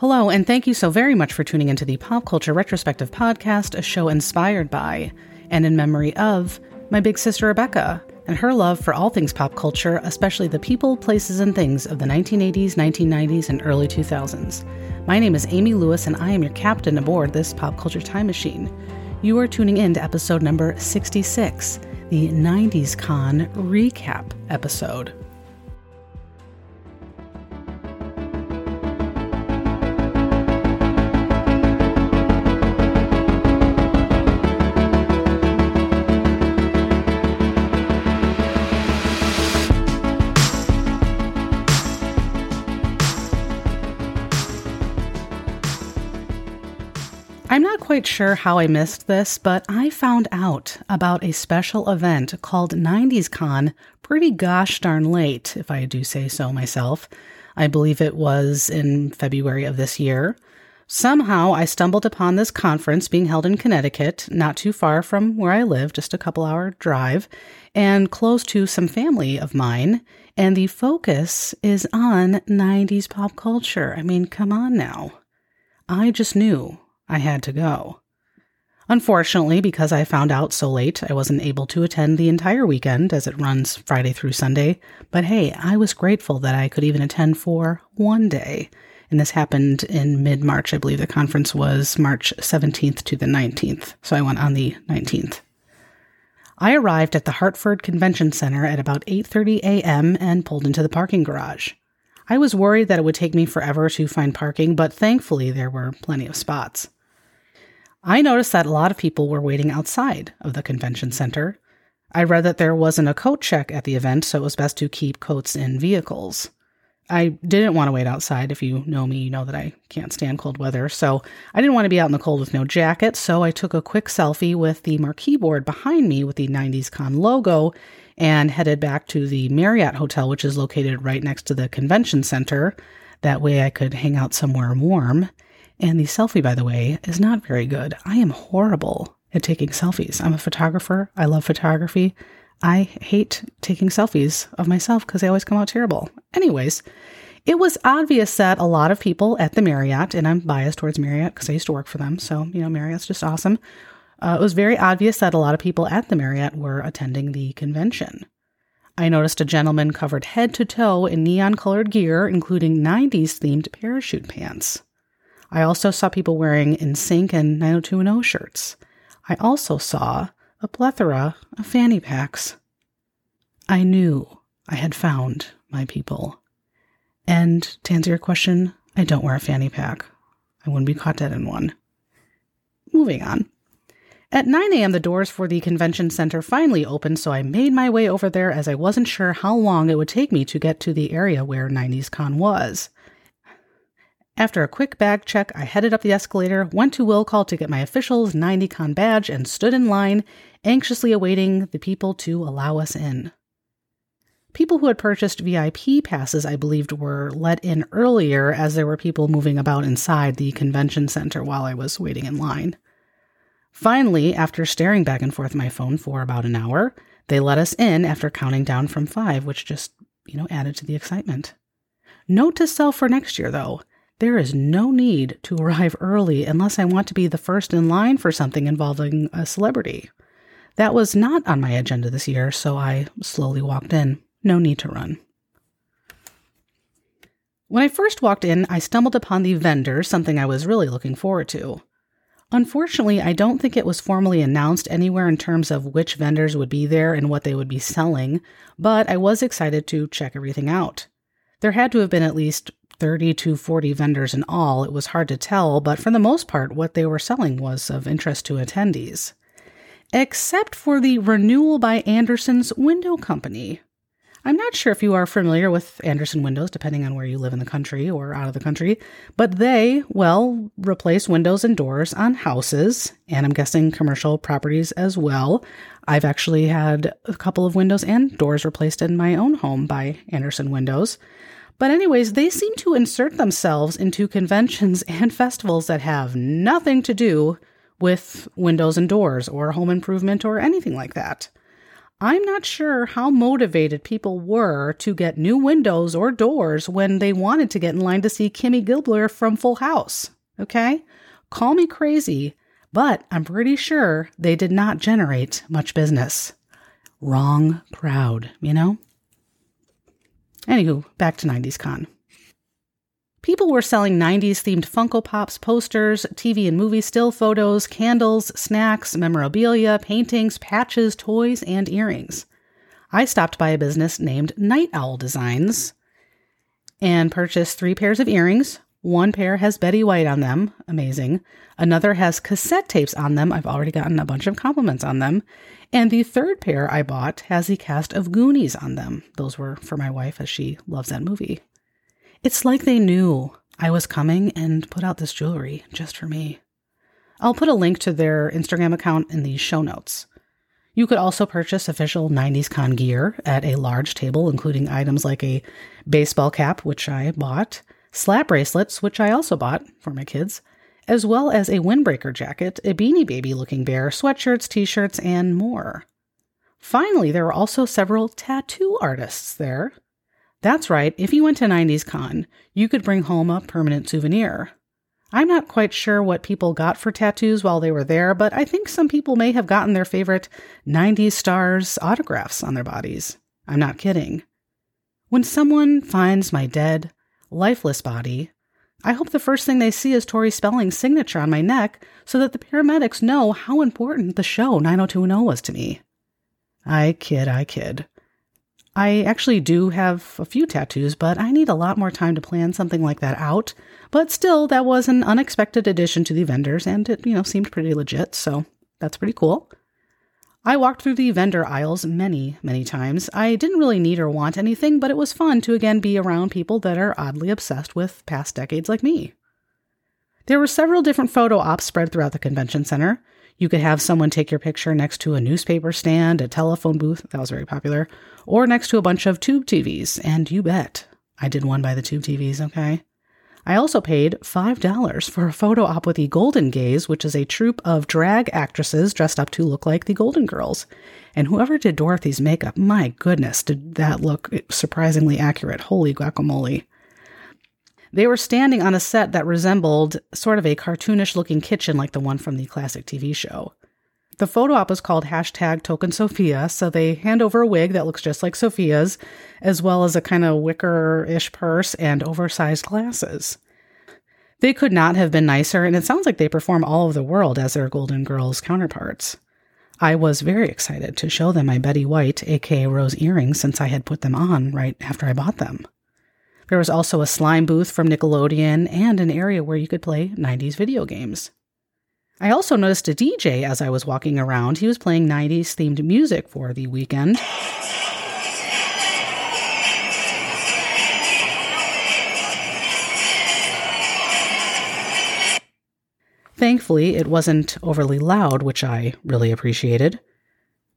Hello, and thank you so very much for tuning into the Pop Culture Retrospective Podcast, a show inspired by and in memory of my big sister Rebecca and her love for all things pop culture, especially the people, places, and things of the 1980s, 1990s, and early 2000s. My name is Amy Lewis, and I am your captain aboard this pop culture time machine. You are tuning in to episode number 66, the 90s Con recap episode. I'm not quite sure how I missed this, but I found out about a special event called 90s Con pretty gosh darn late, if I do say so myself. I believe it was in February of this year. Somehow I stumbled upon this conference being held in Connecticut, not too far from where I live, just a couple hour drive, and close to some family of mine. And the focus is on 90s pop culture. I mean, come on now. I just knew I had to go. Unfortunately, because I found out so late, I wasn't able to attend the entire weekend as it runs Friday through Sunday. But hey, I was grateful that I could even attend for one day. And this happened in mid March. I believe the conference was March 17th to the 19th. So I went on the 19th. I arrived at the Hartford Convention Center at about 8:30 a.m. and pulled into the parking garage. I was worried that it would take me forever to find parking, but thankfully there were plenty of spots. I noticed that a lot of people were waiting outside of the convention center. I read that there wasn't a coat check at the event, so it was best to keep coats in vehicles. I didn't want to wait outside. If you know me, you know that I can't stand cold weather. So I didn't want to be out in the cold with no jacket. So I took a quick selfie with the marquee board behind me with the 90s Con logo and headed back to the Marriott Hotel, which is located right next to the convention center. That way I could hang out somewhere warm. And the selfie, by the way, is not very good. I am horrible at taking selfies. I'm a photographer. I love photography. I hate taking selfies of myself because they always come out terrible. Anyways, it was obvious that a lot of people at the Marriott, and I'm biased towards Marriott because I used to work for them, so, you know, Marriott's just awesome. Uh, it was very obvious that a lot of people at the Marriott were attending the convention. I noticed a gentleman covered head to toe in neon colored gear, including 90s themed parachute pants. I also saw people wearing NSYNC and 90210 shirts. I also saw a plethora of fanny packs. I knew I had found my people. And to answer your question, I don't wear a fanny pack. I wouldn't be caught dead in one. Moving on. At 9 a.m., the doors for the convention center finally opened, so I made my way over there as I wasn't sure how long it would take me to get to the area where 90s Con was. After a quick bag check, I headed up the escalator, went to will call to get my official's 90con badge, and stood in line, anxiously awaiting the people to allow us in. People who had purchased VIP passes, I believed, were let in earlier as there were people moving about inside the convention center while I was waiting in line. Finally, after staring back and forth my phone for about an hour, they let us in after counting down from five, which just, you know, added to the excitement. Note to self for next year, though there is no need to arrive early unless I want to be the first in line for something involving a celebrity. That was not on my agenda this year, so I slowly walked in. No need to run. When I first walked in, I stumbled upon the vendor, something I was really looking forward to. Unfortunately, I don't think it was formally announced anywhere in terms of which vendors would be there and what they would be selling, but I was excited to check everything out. There had to have been at least 30 to 40 vendors in all. It was hard to tell, but for the most part, what they were selling was of interest to attendees. Except for the renewal by Andersen's Window Company. I'm not sure if you are familiar with Andersen Windows, depending on where you live in the country or out of the country, but they, well, replace windows and doors on houses, and I'm guessing commercial properties as well. I've actually had a couple of windows and doors replaced in my own home by Andersen Windows. But, anyways, they seem to insert themselves into conventions and festivals that have nothing to do with windows and doors or home improvement or anything like that. I'm not sure how motivated people were to get new windows or doors when they wanted to get in line to see Kimmy Gibbler from Full House. Okay? Call me crazy, but I'm pretty sure they did not generate much business. Wrong crowd, you know? Anywho, back to 90s Con. People were selling 90s themed Funko Pops, posters, TV and movie still photos, candles, snacks, memorabilia, paintings, patches, toys, and earrings. I stopped by a business named Night Owl Designs and purchased three pairs of earrings. One pair has Betty White on them, amazing. Another has cassette tapes on them. I've already gotten a bunch of compliments on them. And the third pair I bought has the cast of Goonies on them. Those were for my wife as she loves that movie. It's like they knew I was coming and put out this jewelry just for me. I'll put a link to their Instagram account in the show notes. You could also purchase official 90s con gear at a large table, including items like a baseball cap, which I bought, slap bracelets, which I also bought for my kids, as well as a windbreaker jacket, a beanie baby looking bear, sweatshirts, t shirts, and more. Finally, there were also several tattoo artists there that's right, if you went to 90s Con, you could bring home a permanent souvenir. I'm not quite sure what people got for tattoos while they were there, but I think some people may have gotten their favorite 90s stars autographs on their bodies. I'm not kidding. When someone finds my dead, lifeless body, I hope the first thing they see is Tori Spelling's signature on my neck so that the paramedics know how important the show 90210 was to me. I kid, I kid. I actually do have a few tattoos, but I need a lot more time to plan something like that out. But still, that was an unexpected addition to the vendors, and it, you know, seemed pretty legit, so that's pretty cool. I walked through the vendor aisles many, many times. I didn't really need or want anything, but it was fun to again be around people that are oddly obsessed with past decades like me. There were several different photo ops spread throughout the convention center. You could have someone take your picture next to a newspaper stand, a telephone booth, that was very popular, or next to a bunch of tube TVs, and you bet. I did one by the tube TVs, okay? I also paid $5 for a photo op with the Golden Gays, which is a troupe of drag actresses dressed up to look like the Golden Girls. And whoever did Dorothy's makeup, my goodness, did that look surprisingly accurate. Holy guacamole. They were standing on a set that resembled sort of a cartoonish looking kitchen like the one from the classic TV show. The photo op is called hashtag token Sophia, so they hand over a wig that looks just like Sophia's, as well as a kind of wicker ish purse and oversized glasses. They could not have been nicer, and it sounds like they perform all over the world as their Golden Girls counterparts. I was very excited to show them my Betty White, aka Rose earrings, since I had put them on right after I bought them. There was also a slime booth from Nickelodeon and an area where you could play 90s video games. I also noticed a DJ as I was walking around. He was playing 90s themed music for the weekend. Thankfully, it wasn't overly loud, which I really appreciated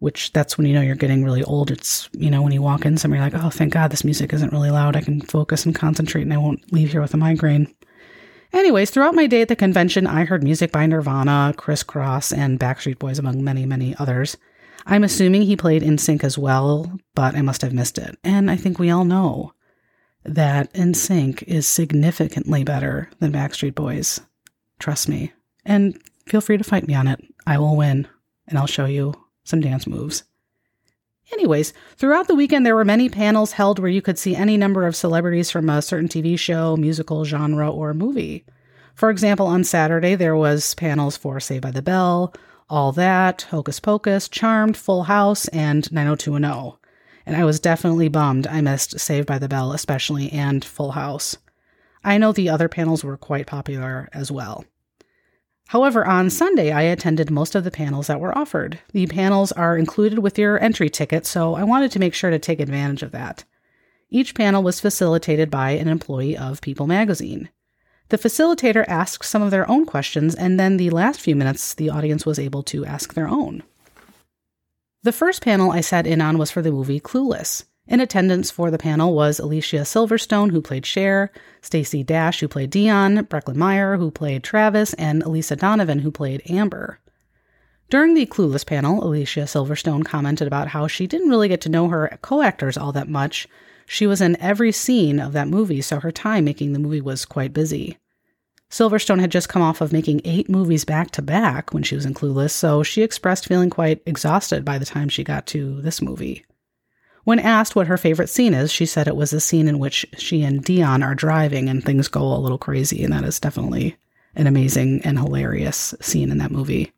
which that's when you know you're getting really old. It's, you know, when you walk in somewhere, you're like, oh, thank God this music isn't really loud. I can focus and concentrate and I won't leave here with a migraine. Anyways, throughout my day at the convention, I heard music by Nirvana, Kris Kross, and Backstreet Boys, among many, many others. I'm assuming he played NSYNC as well, but I must have missed it. And I think we all know that NSYNC is significantly better than Backstreet Boys. Trust me. And feel free to fight me on it. I will win, and I'll show you some dance moves. Anyways, throughout the weekend, there were many panels held where you could see any number of celebrities from a certain TV show, musical, genre, or movie. For example, on Saturday, there was panels for Saved by the Bell, All That, Hocus Pocus, Charmed, Full House, and 90210. And I was definitely bummed I missed Saved by the Bell, especially, and Full House. I know the other panels were quite popular as well. However, on Sunday, I attended most of the panels that were offered. The panels are included with your entry ticket, so I wanted to make sure to take advantage of that. Each panel was facilitated by an employee of People magazine. The facilitator asked some of their own questions, and then the last few minutes, the audience was able to ask their own. The first panel I sat in on was for the movie Clueless. In attendance for the panel was Alicia Silverstone, who played Cher, Stacey Dash, who played Dion, Breckin Meyer, who played Travis, and Elisa Donovan, who played Amber. During the Clueless panel, Alicia Silverstone commented about how she didn't really get to know her co actors all that much. She was in every scene of that movie, so her time making the movie was quite busy. Silverstone had just come off of making eight movies back to back when she was in Clueless, so she expressed feeling quite exhausted by the time she got to this movie. When asked what her favorite scene is, she said it was the scene in which she and Dion are driving and things go a little crazy, and that is definitely an amazing and hilarious scene in that movie.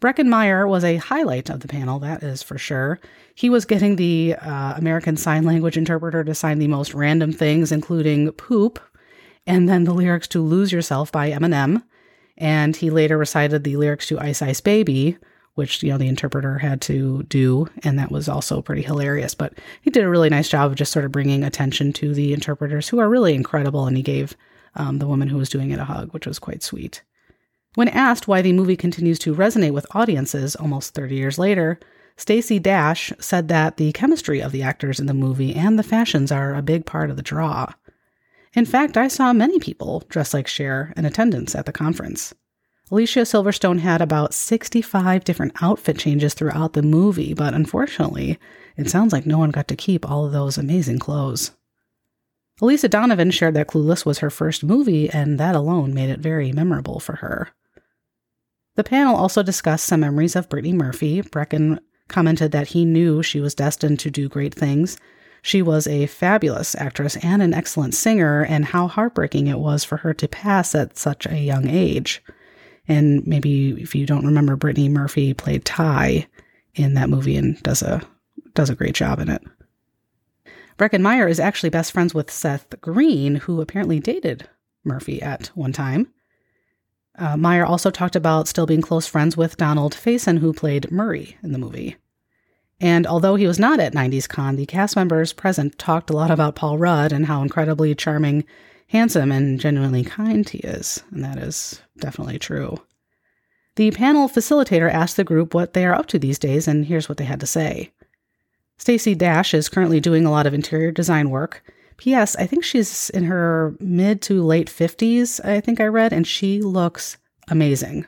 Breckin Meyer was a highlight of the panel, that is for sure. He was getting the uh, American Sign Language interpreter to sign the most random things, including poop, and then the lyrics to Lose Yourself by Eminem. And he later recited the lyrics to Ice Ice Baby, which, you know, the interpreter had to do. And that was also pretty hilarious. But he did a really nice job of just sort of bringing attention to the interpreters, who are really incredible. And he gave um, the woman who was doing it a hug, which was quite sweet. When asked why the movie continues to resonate with audiences almost 30 years later, Stacey Dash said that the chemistry of the actors in the movie and the fashions are a big part of the draw. In fact, I saw many people dressed like Cher in attendance at the conference. Alicia Silverstone had about 65 different outfit changes throughout the movie, but unfortunately, it sounds like no one got to keep all of those amazing clothes. Elisa Donovan shared that Clueless was her first movie, and that alone made it very memorable for her. The panel also discussed some memories of Brittany Murphy. Breckin commented that he knew she was destined to do great things. She was a fabulous actress and an excellent singer, and how heartbreaking it was for her to pass at such a young age. And maybe if you don't remember, Brittany Murphy played Tai in that movie and does a does a great job in it. Breckin Meyer is actually best friends with Seth Green, who apparently dated Murphy at one time. Uh, Meyer also talked about still being close friends with Donald Faison, who played Murray in the movie. And although he was not at 90s Con, the cast members present talked a lot about Paul Rudd and how incredibly charming, handsome, and genuinely kind he is. And that is definitely true. The panel facilitator asked the group what they are up to these days, and here's what they had to say. Stacey Dash is currently doing a lot of interior design work. P.S. I think she's in her mid to late 50s, I think I read, and she looks amazing.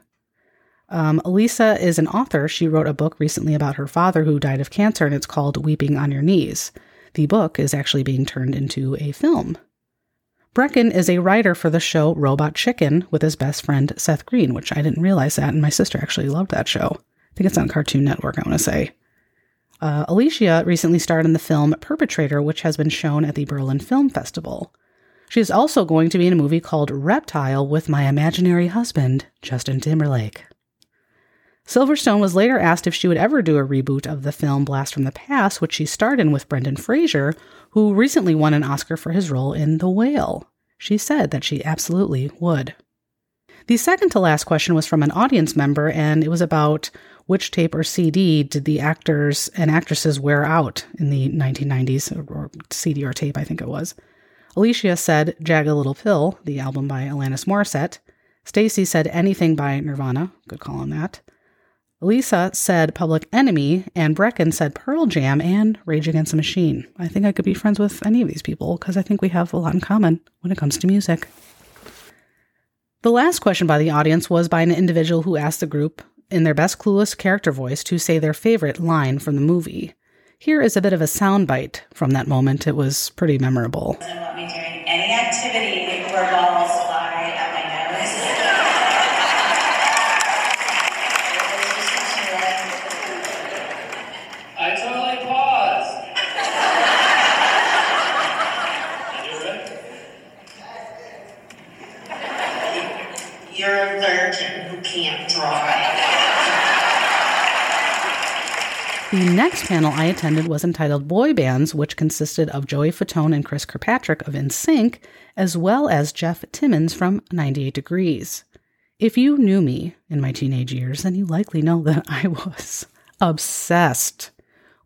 Um, Elisa is an author. She wrote a book recently about her father who died of cancer, and it's called Weeping on Your Knees. The book is actually being turned into a film. Breckin is a writer for the show Robot Chicken with his best friend Seth Green, which I didn't realize that, and my sister actually loved that show. I think it's on Cartoon Network, I want to say. Uh, Alicia recently starred in the film Perpetrator, which has been shown at the Berlin Film Festival. She is also going to be in a movie called Reptile with my imaginary husband, Justin Timberlake. Silverstone was later asked if she would ever do a reboot of the film Blast from the Past, which she starred in with Brendan Fraser, who recently won an Oscar for his role in The Whale. She said that she absolutely would. The second to last question was from an audience member, and it was about which tape or CD did the actors and actresses wear out in the 1990s, or CD or tape, I think it was. Alicia said Jagged Little Pill, the album by Alanis Morissette. Stacey said Anything by Nirvana, good call on that. Lisa said Public Enemy, and Breckin said Pearl Jam and Rage Against the Machine. I think I could be friends with any of these people because I think we have a lot in common when it comes to music. The last question by the audience was by an individual who asked the group in their best clueless character voice to say their favorite line from the movie. Here is a bit of a soundbite from that moment. It was pretty memorable. any activity where balls fly at my nose. I totally paused. You're a who. The next panel I attended was entitled Boy Bands, which consisted of Joey Fatone and Chris Kirkpatrick of NSYNC, as well as Jeff Timmons from 98 Degrees. If you knew me in my teenage years, then you likely know that I was obsessed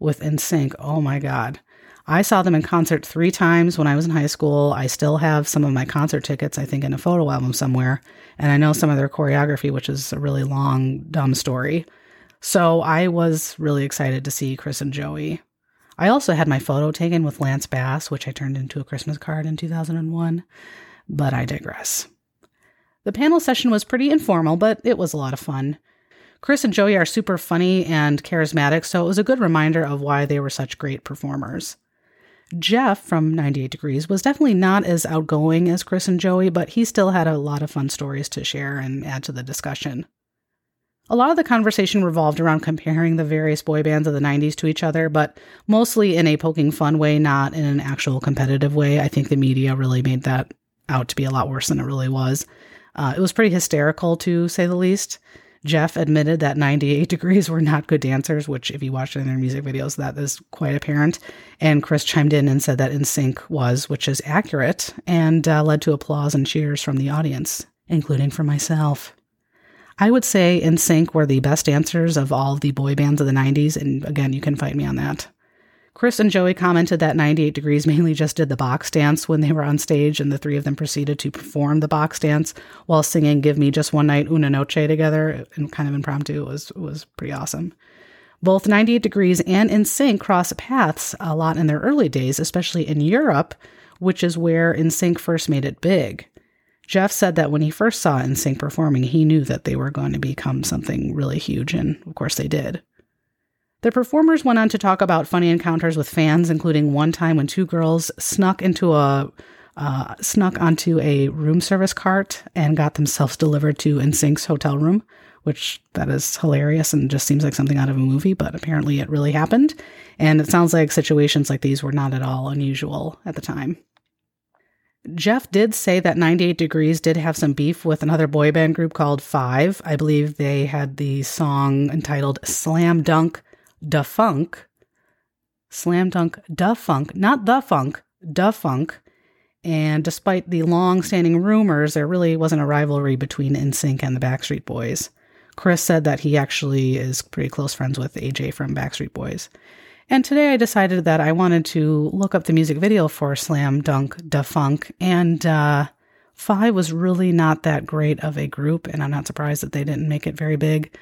with NSYNC. Oh my God. I saw them in concert three times when I was in high school. I still have some of my concert tickets, I think, in a photo album somewhere. And I know some of their choreography, which is a really long, dumb story. So I was really excited to see Chris and Joey. I also had my photo taken with Lance Bass, which I turned into a Christmas card in 2001, but I digress. The panel session was pretty informal, but it was a lot of fun. Chris and Joey are super funny and charismatic, so it was a good reminder of why they were such great performers. Jeff from 98 Degrees was definitely not as outgoing as Chris and Joey, but he still had a lot of fun stories to share and add to the discussion. A lot of the conversation revolved around comparing the various boy bands of the 90s to each other, but mostly in a poking fun way, not in an actual competitive way. I think the media really made that out to be a lot worse than it really was. Uh, it was pretty hysterical, to say the least. Jeff admitted that 98 Degrees were not good dancers, which, if you watch in their music videos, that is quite apparent. And Chris chimed in and said that NSYNC was, which is accurate, and uh, led to applause and cheers from the audience, including from myself. I would say NSYNC were the best dancers of all the boy bands of the 90s, and again, you can fight me on that. Chris and Joey commented that 98 Degrees mainly just did the box dance when they were on stage, and the three of them proceeded to perform the box dance while singing "Give Me Just One Night Una Noche" together, and kind of impromptu. It was was pretty awesome. Both 98 Degrees and NSYNC cross paths a lot in their early days, especially in Europe, which is where NSYNC first made it big. Jeff said that when he first saw NSYNC performing, he knew that they were going to become something really huge, and of course they did. The performers went on to talk about funny encounters with fans, including one time when two girls snuck into a uh, snuck onto a room service cart and got themselves delivered to NSYNC's hotel room, which that is hilarious and just seems like something out of a movie, but apparently it really happened. And it sounds like situations like these were not at all unusual at the time. Jeff did say that 98 Degrees did have some beef with another boy band group called Five. I believe they had the song entitled Slam Dunk Da Funk, Slam Dunk Da Funk, not The Funk, Da Funk. And despite the long standing rumors, there really wasn't a rivalry between NSYNC and the Backstreet Boys. Chris said that he actually is pretty close friends with AJ from Backstreet Boys. And today I decided that I wanted to look up the music video for Slam Dunk Da Funk, and uh, Five was really not that great of a group, and I'm not surprised that they didn't make it very big.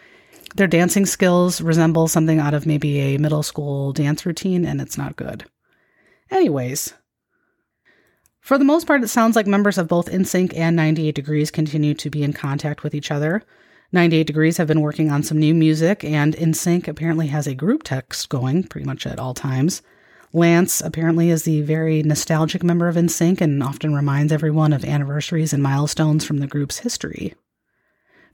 Their dancing skills resemble something out of maybe a middle school dance routine, and it's not good. Anyways, for the most part, it sounds like members of both NSYNC and 98 Degrees continue to be in contact with each other. 98 Degrees have been working on some new music, and NSYNC apparently has a group text going pretty much at all times. Lance apparently is the very nostalgic member of NSYNC and often reminds everyone of anniversaries and milestones from the group's history.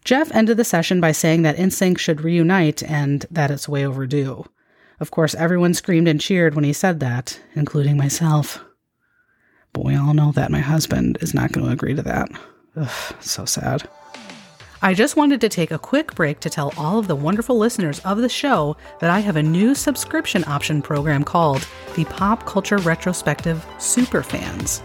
Jeff ended the session by saying that NSYNC should reunite and that it's way overdue. Of course, everyone screamed and cheered when he said that, including myself. But we all know that my husband is not going to agree to that. Ugh, so sad. I just wanted to take a quick break to tell all of the wonderful listeners of the show that I have a new subscription option program called the Pop Culture Retrospective Superfans.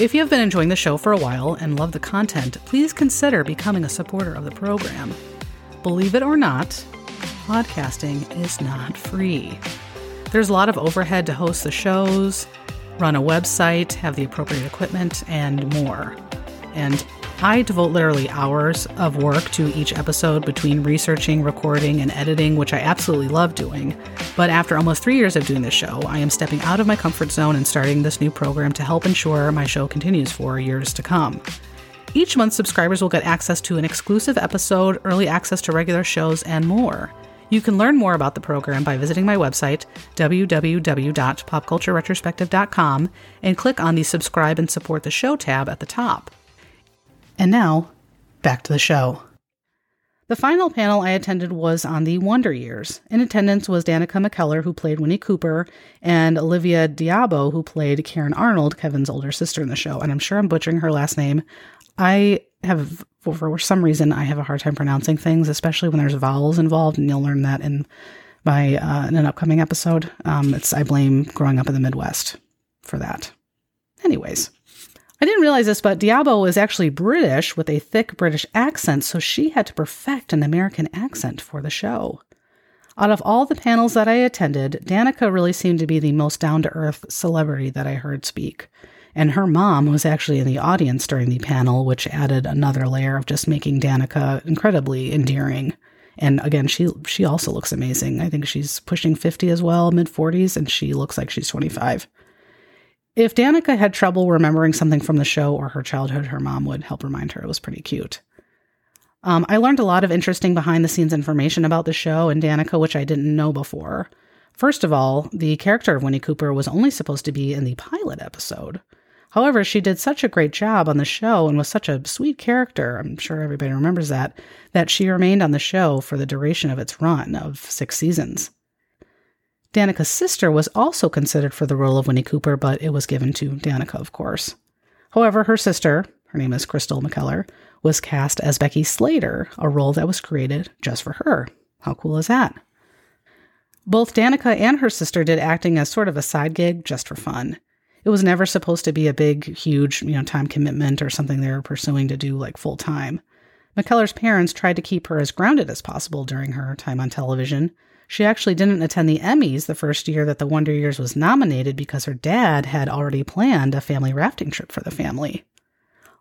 If you have been enjoying the show for a while and love the content, please consider becoming a supporter of the program. Believe it or not, podcasting is not free. There's a lot of overhead to host the shows, run a website, have the appropriate equipment, and more. And I devote literally hours of work to each episode between researching, recording, and editing, which I absolutely love doing. But after almost three years of doing this show, I am stepping out of my comfort zone and starting this new program to help ensure my show continues for years to come. Each month, subscribers will get access to an exclusive episode, early access to regular shows, and more. You can learn more about the program by visiting my website, www.popcultureretrospective.com, and click on the Subscribe and Support the Show tab at the top. And now, back to the show. The final panel I attended was on the Wonder Years. In attendance was Danica McKellar, who played Winnie Cooper, and Olivia d'Abo, who played Karen Arnold, Kevin's older sister in the show. And I'm sure I'm butchering her last name. I have, for some reason, I have a hard time pronouncing things, especially when there's vowels involved, and you'll learn that in my uh, in an upcoming episode. Um, it's I blame growing up in the Midwest for that. Anyways, I didn't realize this, but d'Abo was actually British with a thick British accent, so she had to perfect an American accent for the show. Out of all the panels that I attended, Danica really seemed to be the most down to earth celebrity that I heard speak. And her mom was actually in the audience during the panel, which added another layer of just making Danica incredibly endearing. And again, she she also looks amazing. I think she's pushing 50 as well, mid 40s, and she looks like she's 25. If Danica had trouble remembering something from the show or her childhood, her mom would help remind her. It was pretty cute. Um, I learned a lot of interesting behind the scenes information about the show and Danica, which I didn't know before. First of all, the character of Winnie Cooper was only supposed to be in the pilot episode. However, she did such a great job on the show and was such a sweet character, I'm sure everybody remembers that, that she remained on the show for the duration of its run of six seasons. Danica's sister was also considered for the role of Winnie Cooper, but it was given to Danica, of course. However, her sister, her name is Crystal McKellar, was cast as Becky Slater, a role that was created just for her. How cool is that? Both Danica and her sister did acting as sort of a side gig just for fun. It was never supposed to be a big, huge, you know, time commitment or something they were pursuing to do like full time. McKellar's parents tried to keep her as grounded as possible during her time on television. She actually didn't attend the Emmys the first year that The Wonder Years was nominated because her dad had already planned a family rafting trip for the family.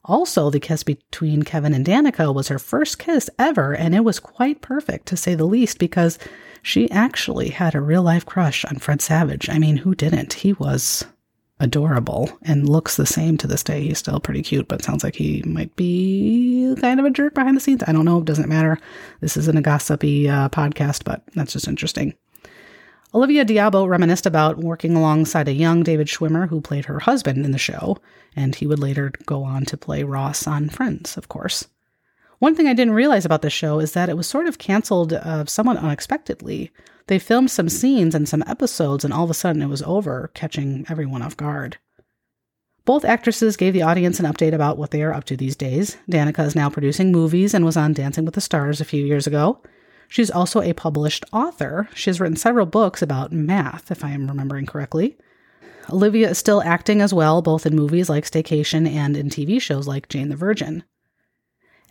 Also, the kiss between Kevin and Danica was her first kiss ever, and it was quite perfect to say the least because she actually had a real life crush on Fred Savage. I mean, who didn't? He was adorable and looks the same to this day. He's still pretty cute, but sounds like he might be kind of a jerk behind the scenes. I don't know. It doesn't matter. This isn't a gossipy uh, podcast, but that's just interesting. Olivia d'Abo reminisced about working alongside a young David Schwimmer who played her husband in the show, and he would later go on to play Ross on Friends, of course. One thing I didn't realize about this show is that it was sort of canceled uh, somewhat unexpectedly. They filmed some scenes and some episodes, and all of a sudden it was over, catching everyone off guard. Both actresses gave the audience an update about what they are up to these days. Danica is now producing movies and was on Dancing with the Stars a few years ago. She's also a published author. She has written several books about math, if I am remembering correctly. Olivia is still acting as well, both in movies like Staycation and in TV shows like Jane the Virgin.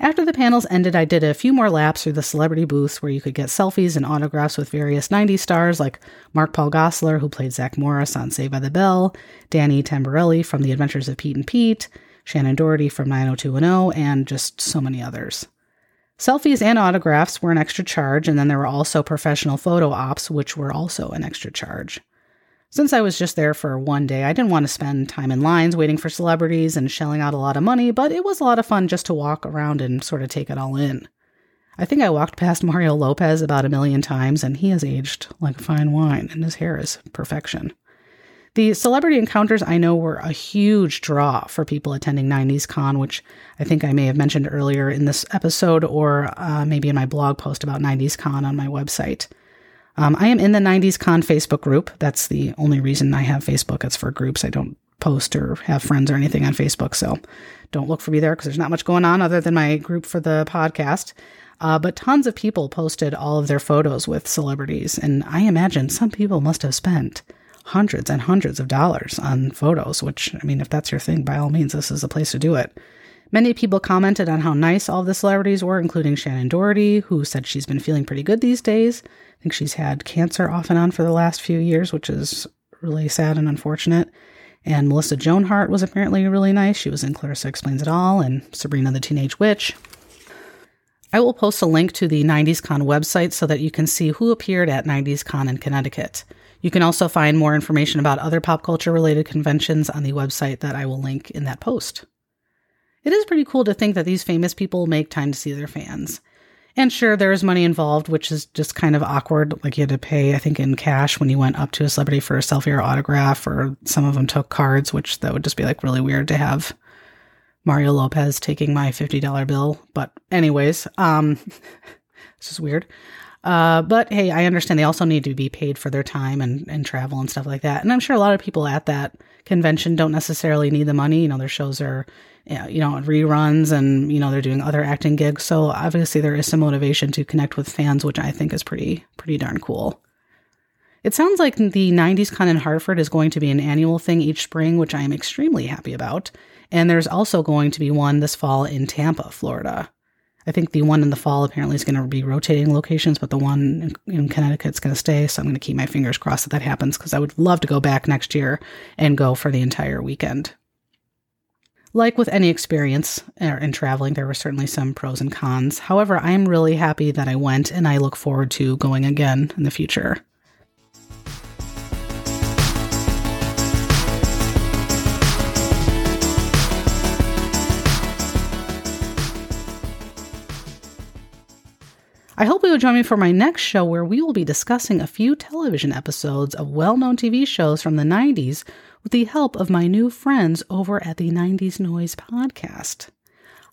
After the panels ended, I did a few more laps through the celebrity booths where you could get selfies and autographs with various 90s stars like Mark Paul Gosselaar, who played Zach Morris on Saved by the Bell, Danny Tamberelli from The Adventures of Pete and Pete, Shannen Doherty from 90210, and just so many others. Selfies and autographs were an extra charge, and then there were also professional photo ops, which were also an extra charge. Since I was just there for one day, I didn't want to spend time in lines waiting for celebrities and shelling out a lot of money, but it was a lot of fun just to walk around and sort of take it all in. I think I walked past Mario Lopez about a million times, and he has aged like fine wine, and his hair is perfection. The celebrity encounters I know were a huge draw for people attending 90s Con, which I think I may have mentioned earlier in this episode or uh, maybe in my blog post about 90s Con on my website. Um, I am in the 90s Con Facebook group. That's the only reason I have Facebook. It's for groups. I don't post or have friends or anything on Facebook. So don't look for me there because there's not much going on other than my group for the podcast. Uh, but tons of people posted all of their photos with celebrities. And I imagine some people must have spent hundreds and hundreds of dollars on photos, which, I mean, if that's your thing, by all means, this is the place to do it. Many people commented on how nice all the celebrities were, including Shannen Doherty, who said she's been feeling pretty good these days. I think she's had cancer off and on for the last few years, which is really sad and unfortunate. And Melissa Joan Hart was apparently really nice. She was in Clarissa Explains It All and Sabrina the Teenage Witch. I will post a link to the 90s Con website so that you can see who appeared at 90s Con in Connecticut. You can also find more information about other pop culture related conventions on the website that I will link in that post. It is pretty cool to think that these famous people make time to see their fans. And sure, there is money involved, which is just kind of awkward. Like you had to pay, I think, in cash when you went up to a celebrity for a selfie or autograph, or some of them took cards, which that would just be like really weird to have Mario Lopez taking my $50 bill. But, anyways, um, it's just weird. Uh, but hey, I understand they also need to be paid for their time and, and travel and stuff like that. And I'm sure a lot of people at that convention don't necessarily need the money. You know, their shows are you know, reruns and, you know, they're doing other acting gigs. So obviously there is some motivation to connect with fans, which I think is pretty, pretty darn cool. It sounds like the 90s Con in Hartford is going to be an annual thing each spring, which I am extremely happy about. And there's also going to be one this fall in Tampa, Florida. I think the one in the fall apparently is going to be rotating locations, but the one in, in Connecticut is going to stay. So I'm going to keep my fingers crossed that that happens because I would love to go back next year and go for the entire weekend. Like with any experience er, in traveling, there were certainly some pros and cons. However, I am really happy that I went and I look forward to going again in the future. I hope you will join me for my next show where we will be discussing a few television episodes of well known TV shows from the 90s with the help of my new friends over at the 90s Noise podcast.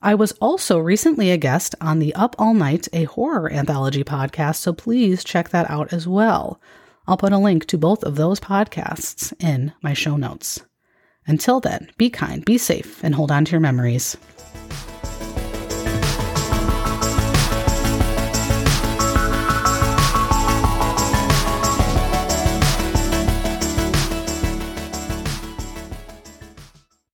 I was also recently a guest on the Up All Night, a horror anthology podcast, so please check that out as well. I'll put a link to both of those podcasts in my show notes. Until then, be kind, be safe, and hold on to your memories.